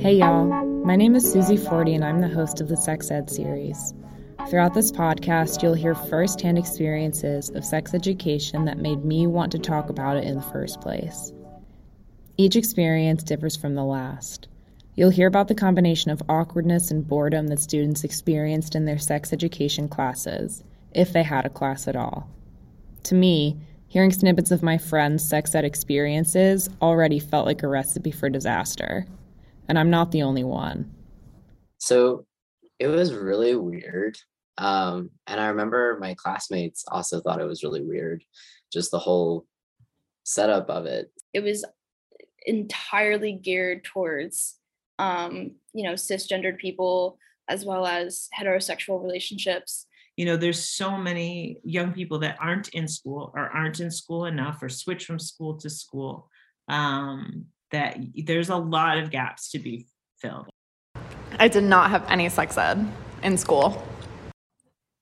Hey y'all, my name is Susie Forty and I'm the host of the Sex Ed series. Throughout this podcast, you'll hear firsthand experiences of sex education that made me want to talk about it in the first place. Each experience differs from the last. You'll hear about the combination of awkwardness and boredom that students experienced in their sex education classes, if they had a class at all. To me, hearing snippets of my friends' sex ed experiences already felt like a recipe for disaster. And I'm not the only one. So it was really weird. Um, and I remember my classmates also thought it was really weird, just the whole setup of it. It was entirely geared towards um, you know, cisgendered people as well as heterosexual relationships. You know, there's so many young people that aren't in school or aren't in school enough or switch from school to school. Um, that there's a lot of gaps to be filled. I did not have any sex ed in school.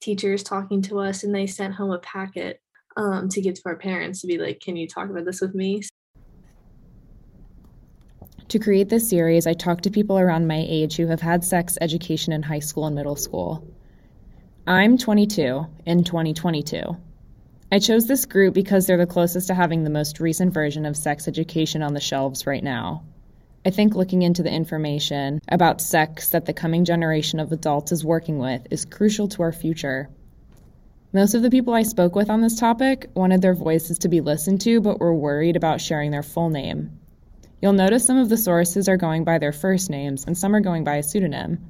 Teachers talking to us, and they sent home a packet um, to give to our parents to be like, "Can you talk about this with me?" To create this series, I talked to people around my age who have had sex education in high school and middle school. I'm 22 in 2022. I chose this group because they're the closest to having the most recent version of sex education on the shelves right now. I think looking into the information about sex that the coming generation of adults is working with is crucial to our future. Most of the people I spoke with on this topic wanted their voices to be listened to, but were worried about sharing their full name. You'll notice some of the sources are going by their first names and some are going by a pseudonym.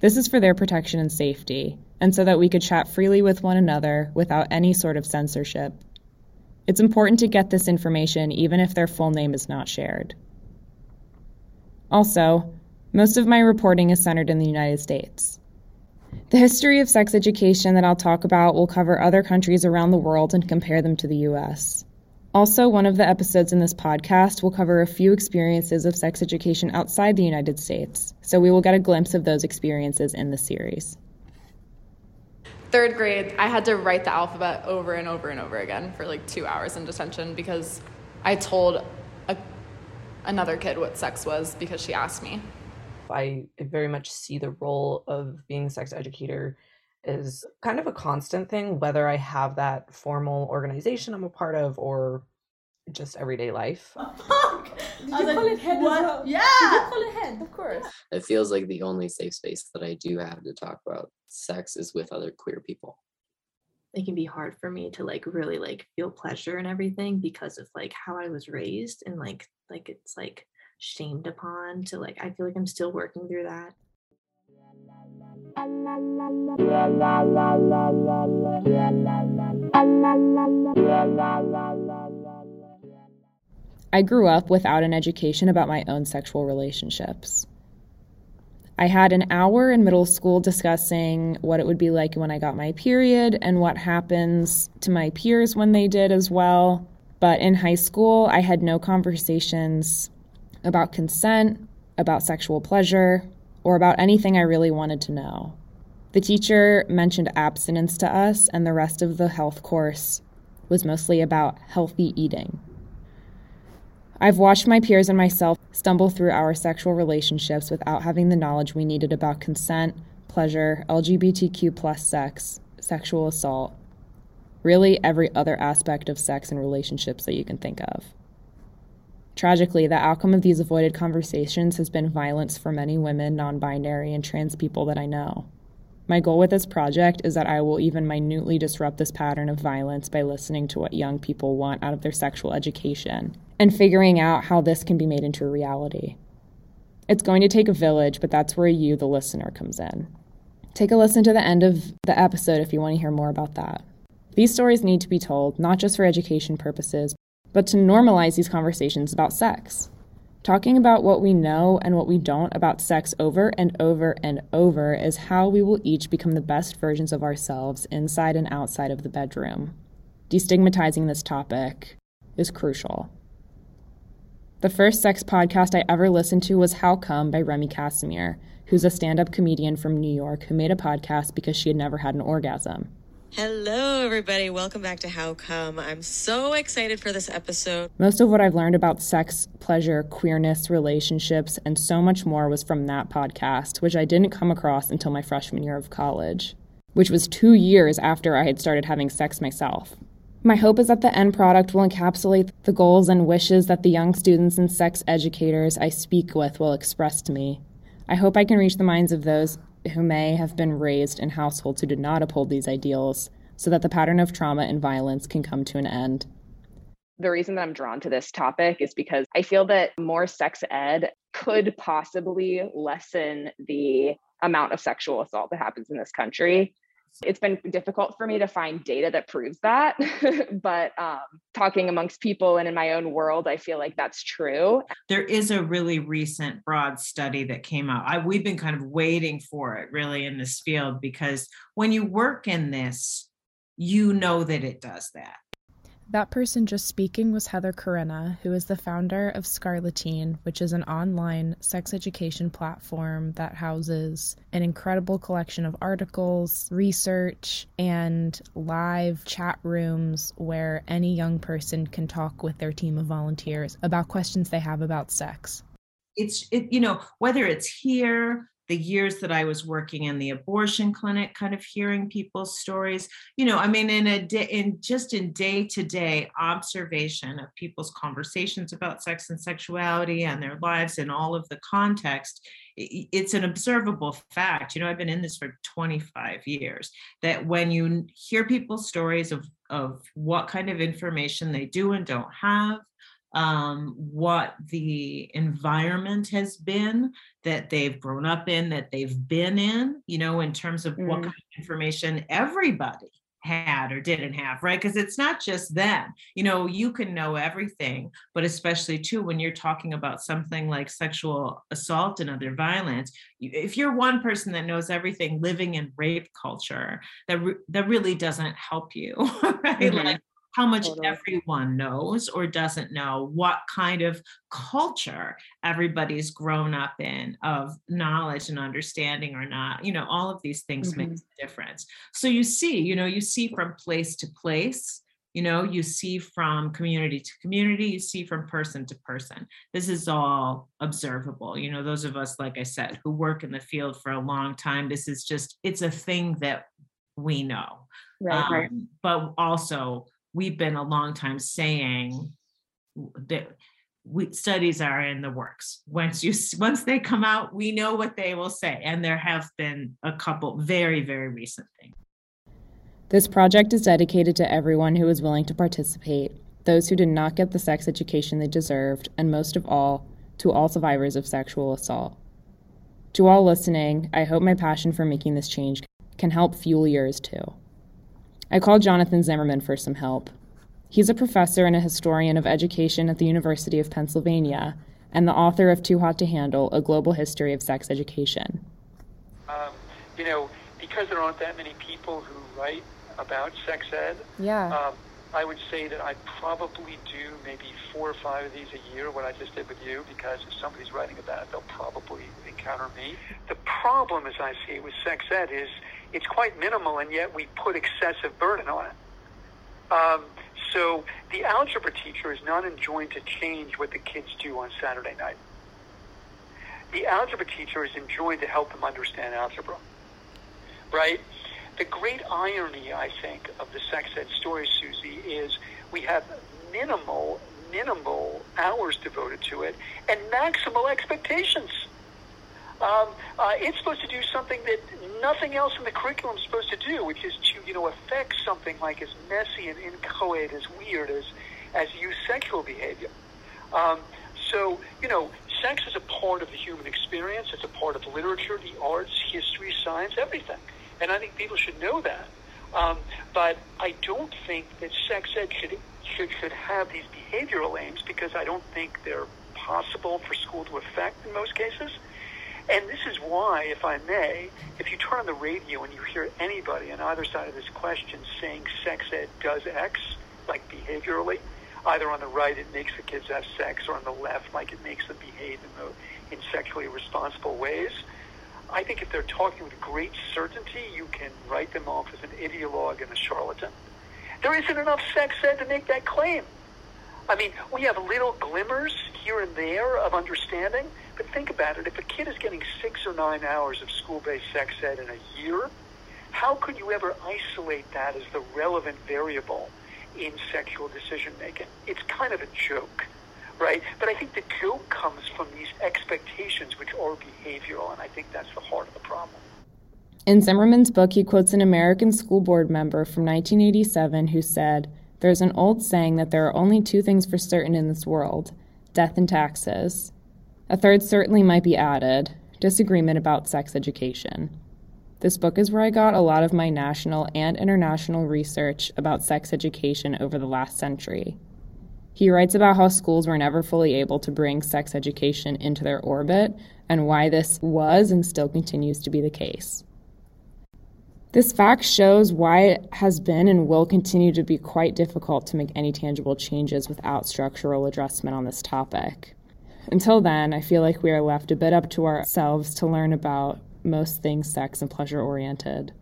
This is for their protection and safety, and so that we could chat freely with one another without any sort of censorship. It's important to get this information even if their full name is not shared. Also, most of my reporting is centered in the United States. The history of sex education that I'll talk about will cover other countries around the world and compare them to the US. Also, one of the episodes in this podcast will cover a few experiences of sex education outside the United States, so we will get a glimpse of those experiences in the series. Third grade, I had to write the alphabet over and over and over again for like two hours in detention because I told a, another kid what sex was because she asked me. I very much see the role of being a sex educator is kind of a constant thing, whether I have that formal organization I'm a part of or just everyday life. Fuck! Did you call it head what? as well? Yeah! Did you call it head? Of course. It feels like the only safe space that I do have to talk about sex is with other queer people. It can be hard for me to like really like feel pleasure and everything because of like how I was raised and like like it's like shamed upon to like I feel like I'm still working through that. I grew up without an education about my own sexual relationships. I had an hour in middle school discussing what it would be like when I got my period and what happens to my peers when they did as well. But in high school, I had no conversations about consent, about sexual pleasure, or about anything I really wanted to know. The teacher mentioned abstinence to us, and the rest of the health course was mostly about healthy eating. I've watched my peers and myself stumble through our sexual relationships without having the knowledge we needed about consent, pleasure, LGBTQ plus sex, sexual assault, really every other aspect of sex and relationships that you can think of. Tragically, the outcome of these avoided conversations has been violence for many women, non binary, and trans people that I know. My goal with this project is that I will even minutely disrupt this pattern of violence by listening to what young people want out of their sexual education and figuring out how this can be made into a reality. It's going to take a village, but that's where you, the listener, comes in. Take a listen to the end of the episode if you want to hear more about that. These stories need to be told, not just for education purposes, but to normalize these conversations about sex. Talking about what we know and what we don't about sex over and over and over is how we will each become the best versions of ourselves inside and outside of the bedroom. Destigmatizing this topic is crucial. The first sex podcast I ever listened to was How Come by Remy Casimir, who's a stand up comedian from New York who made a podcast because she had never had an orgasm. Hello, everybody. Welcome back to How Come. I'm so excited for this episode. Most of what I've learned about sex, pleasure, queerness, relationships, and so much more was from that podcast, which I didn't come across until my freshman year of college, which was two years after I had started having sex myself. My hope is that the end product will encapsulate the goals and wishes that the young students and sex educators I speak with will express to me. I hope I can reach the minds of those who may have been raised in households who did not uphold these ideals so that the pattern of trauma and violence can come to an end. The reason that I'm drawn to this topic is because I feel that more sex ed could possibly lessen the amount of sexual assault that happens in this country. It's been difficult for me to find data that proves that, but um, talking amongst people and in my own world, I feel like that's true. There is a really recent broad study that came out. I, we've been kind of waiting for it really in this field because when you work in this, you know that it does that. That person just speaking was Heather Corinna, who is the founder of Scarleteen, which is an online sex education platform that houses an incredible collection of articles, research, and live chat rooms where any young person can talk with their team of volunteers about questions they have about sex. It's, it, you know, whether it's here, the years that I was working in the abortion clinic, kind of hearing people's stories. You know, I mean, in a day, in just in day to day observation of people's conversations about sex and sexuality and their lives and all of the context, it's an observable fact. You know, I've been in this for 25 years that when you hear people's stories of of what kind of information they do and don't have um, what the environment has been that they've grown up in, that they've been in, you know, in terms of mm. what kind of information everybody had or didn't have, right? Because it's not just them. You know, you can know everything, but especially too when you're talking about something like sexual assault and other violence, if you're one person that knows everything living in rape culture, that re- that really doesn't help you, right? Mm-hmm. Like how much totally. everyone knows or doesn't know, what kind of culture everybody's grown up in of knowledge and understanding or not. You know, all of these things mm-hmm. makes a difference. So you see, you know, you see from place to place, you know, you see from community to community, you see from person to person. This is all observable. You know, those of us, like I said, who work in the field for a long time, this is just, it's a thing that we know. Right, um, right. But also, we've been a long time saying that we, studies are in the works. Once you once they come out, we know what they will say, and there have been a couple very very recent things. This project is dedicated to everyone who is willing to participate, those who did not get the sex education they deserved, and most of all, to all survivors of sexual assault. To all listening, I hope my passion for making this change can help fuel yours too. I called Jonathan Zimmerman for some help. He's a professor and a historian of education at the University of Pennsylvania and the author of Too Hot to Handle A Global History of Sex Education. Um, you know, because there aren't that many people who write about sex ed, yeah. Um, I would say that I probably do maybe four or five of these a year, what I just did with you, because if somebody's writing about it, they'll probably encounter me. The problem, as I see it, with sex ed is it's quite minimal, and yet we put excessive burden on it. Um, so the algebra teacher is not enjoined to change what the kids do on Saturday night. The algebra teacher is enjoined to help them understand algebra, right? The great irony, I think, of the sex ed story, Susie, is we have minimal, minimal hours devoted to it and maximal expectations. Um, uh, it's supposed to do something that nothing else in the curriculum is supposed to do, which is to, you know, affect something like as messy and inchoate, as weird as, as youth sexual behavior. Um, so, you know, sex is a part of the human experience. It's a part of literature, the arts, history, science, everything. And I think people should know that. Um, but I don't think that sex ed should, should, should have these behavioral aims because I don't think they're possible for school to affect in most cases. And this is why, if I may, if you turn on the radio and you hear anybody on either side of this question saying sex ed does X, like behaviorally, either on the right it makes the kids have sex, or on the left like it makes them behave in, the, in sexually responsible ways, I think if they're talking with great certainty, you can write them off as an ideologue and a charlatan. There isn't enough sex ed to make that claim. I mean, we have little glimmers here and there of understanding, but think about it. If a kid is getting six or nine hours of school based sex ed in a year, how could you ever isolate that as the relevant variable in sexual decision making? It's kind of a joke, right? But I think the joke comes from these expectations, which are behavioral, and I think that's the heart of the problem. In Zimmerman's book, he quotes an American school board member from 1987 who said, There's an old saying that there are only two things for certain in this world death and taxes. A third certainly might be added disagreement about sex education. This book is where I got a lot of my national and international research about sex education over the last century. He writes about how schools were never fully able to bring sex education into their orbit and why this was and still continues to be the case. This fact shows why it has been and will continue to be quite difficult to make any tangible changes without structural adjustment on this topic. Until then, I feel like we are left a bit up to ourselves to learn about most things sex and pleasure oriented.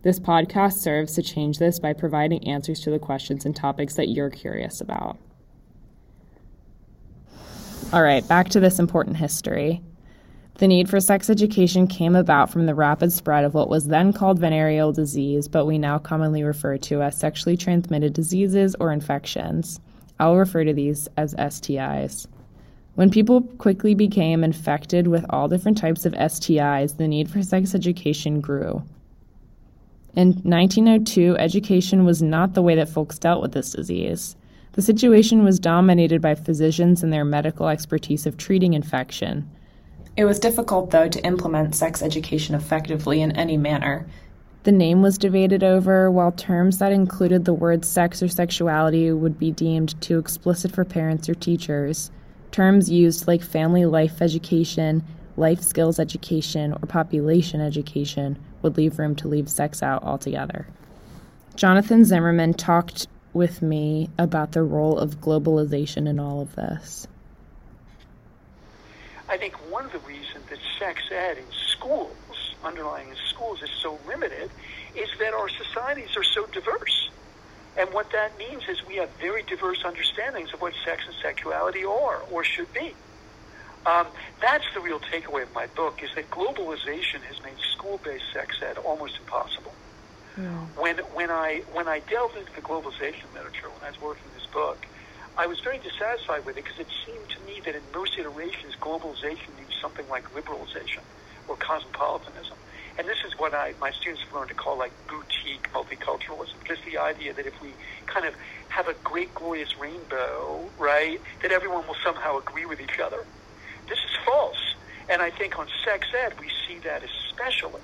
This podcast serves to change this by providing answers to the questions and topics that you're curious about. All right, back to this important history. The need for sex education came about from the rapid spread of what was then called venereal disease, but we now commonly refer to as sexually transmitted diseases or infections. I'll refer to these as STIs. When people quickly became infected with all different types of STIs, the need for sex education grew. In 1902, education was not the way that folks dealt with this disease. The situation was dominated by physicians and their medical expertise of treating infection. It was difficult, though, to implement sex education effectively in any manner. The name was debated over, while terms that included the word sex or sexuality would be deemed too explicit for parents or teachers. Terms used like family life education, life skills education, or population education would leave room to leave sex out altogether. Jonathan Zimmerman talked with me about the role of globalization in all of this. I think one of the reasons that sex ed in schools, underlying in schools, is so limited is that our societies are so diverse. And what that means is we have very diverse understandings of what sex and sexuality are or should be. Um, that's the real takeaway of my book is that globalization has made school-based sex ed almost impossible. When when I when I delved into the globalization literature when I was working this book, I was very dissatisfied with it because it seemed to me that in most iterations, globalization means something like liberalization or cosmopolitanism. And this is what I, my students have learned to call like boutique multiculturalism. Just the idea that if we kind of have a great, glorious rainbow, right, that everyone will somehow agree with each other. This is false. And I think on sex ed, we see that especially.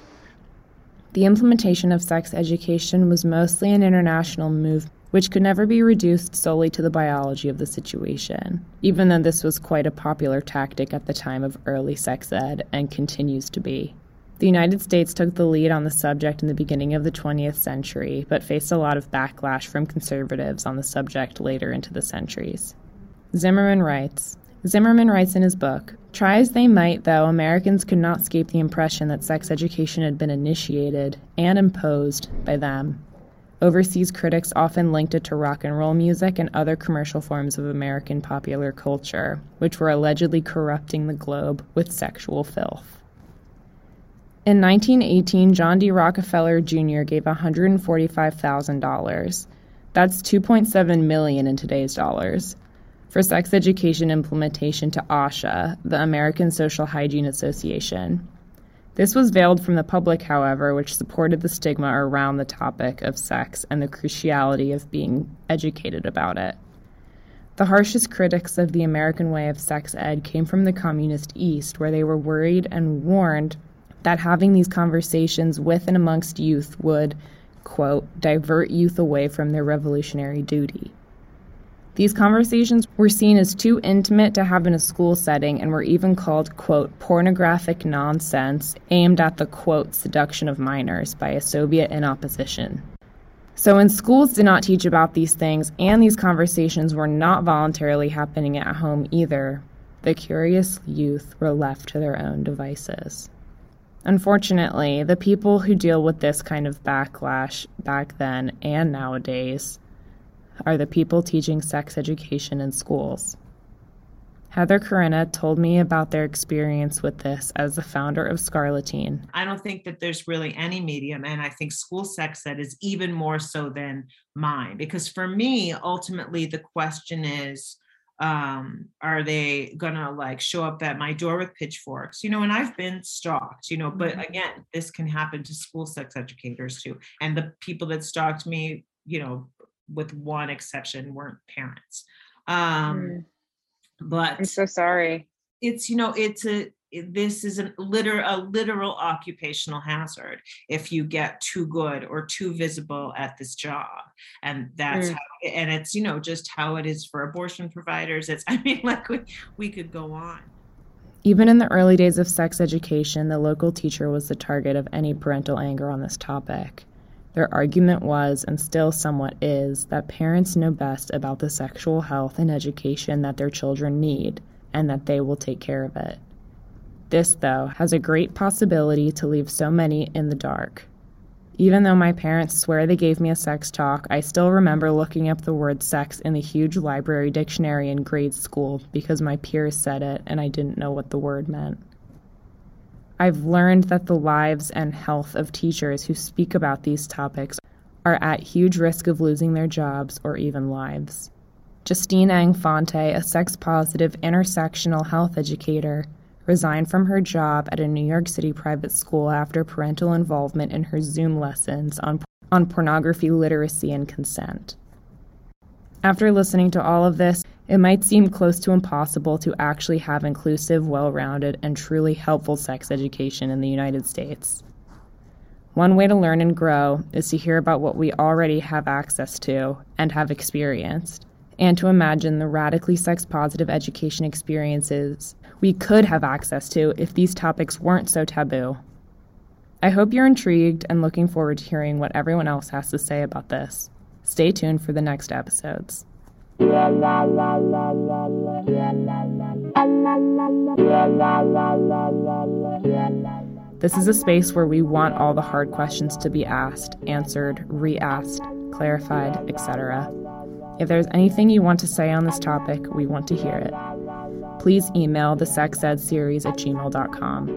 The implementation of sex education was mostly an international move which could never be reduced solely to the biology of the situation, even though this was quite a popular tactic at the time of early sex ed and continues to be. The United States took the lead on the subject in the beginning of the 20th century, but faced a lot of backlash from conservatives on the subject later into the centuries. Zimmerman writes Zimmerman writes in his book Try as they might, though, Americans could not escape the impression that sex education had been initiated and imposed by them. Overseas critics often linked it to rock and roll music and other commercial forms of American popular culture, which were allegedly corrupting the globe with sexual filth. In 1918, John D. Rockefeller Jr. gave $145,000. That's 2.7 million in today's dollars for sex education implementation to ASHA, the American Social Hygiene Association. This was veiled from the public, however, which supported the stigma around the topic of sex and the cruciality of being educated about it. The harshest critics of the American way of sex ed came from the Communist East, where they were worried and warned that having these conversations with and amongst youth would, quote, divert youth away from their revolutionary duty. These conversations were seen as too intimate to have in a school setting and were even called, quote, pornographic nonsense aimed at the, quote, seduction of minors by a Soviet in opposition. So, when schools did not teach about these things and these conversations were not voluntarily happening at home either, the curious youth were left to their own devices. Unfortunately, the people who deal with this kind of backlash back then and nowadays are the people teaching sex education in schools. Heather Corinna told me about their experience with this as the founder of Scarleteen. I don't think that there's really any medium. And I think school sex ed is even more so than mine. Because for me, ultimately, the question is, um are they gonna like show up at my door with pitchforks you know and i've been stalked you know but Mm-hmm. again this can happen to school sex educators too and the people that stalked me you know with one exception weren't parents um Mm. but I'm so sorry. it's you know it's a this is a literal a literal occupational hazard if you get too good or too visible at this job and that's Mm. how and it's you know just how it is for abortion providers it's i mean like we, we could go on Even in the early days of sex education, the local teacher was the target of any parental anger on this topic. Their argument was, and still somewhat is, that parents know best about the sexual health and education that their children need, and that they will take care of it. This, though, has a great possibility to leave so many in the dark. Even though my parents swear they gave me a sex talk, I still remember looking up the word sex in the huge library dictionary in grade school because my peers said it and I didn't know what the word meant. I've learned that the lives and health of teachers who speak about these topics are at huge risk of losing their jobs or even lives. Justine Ang Fonte, a sex positive intersectional health educator, resigned from her job at a New York City private school after parental involvement in her Zoom lessons on, on pornography literacy and consent. After listening to all of this, it might seem close to impossible to actually have inclusive, well rounded, and truly helpful sex education in the United States. One way to learn and grow is to hear about what we already have access to and have experienced, and to imagine the radically sex positive education experiences we could have access to if these topics weren't so taboo. I hope you're intrigued and looking forward to hearing what everyone else has to say about this. Stay tuned for the next episodes. This is a space where we want all the hard questions to be asked, answered, re asked, clarified, etc. If there's anything you want to say on this topic, we want to hear it. Please email the sex ed series at gmail.com.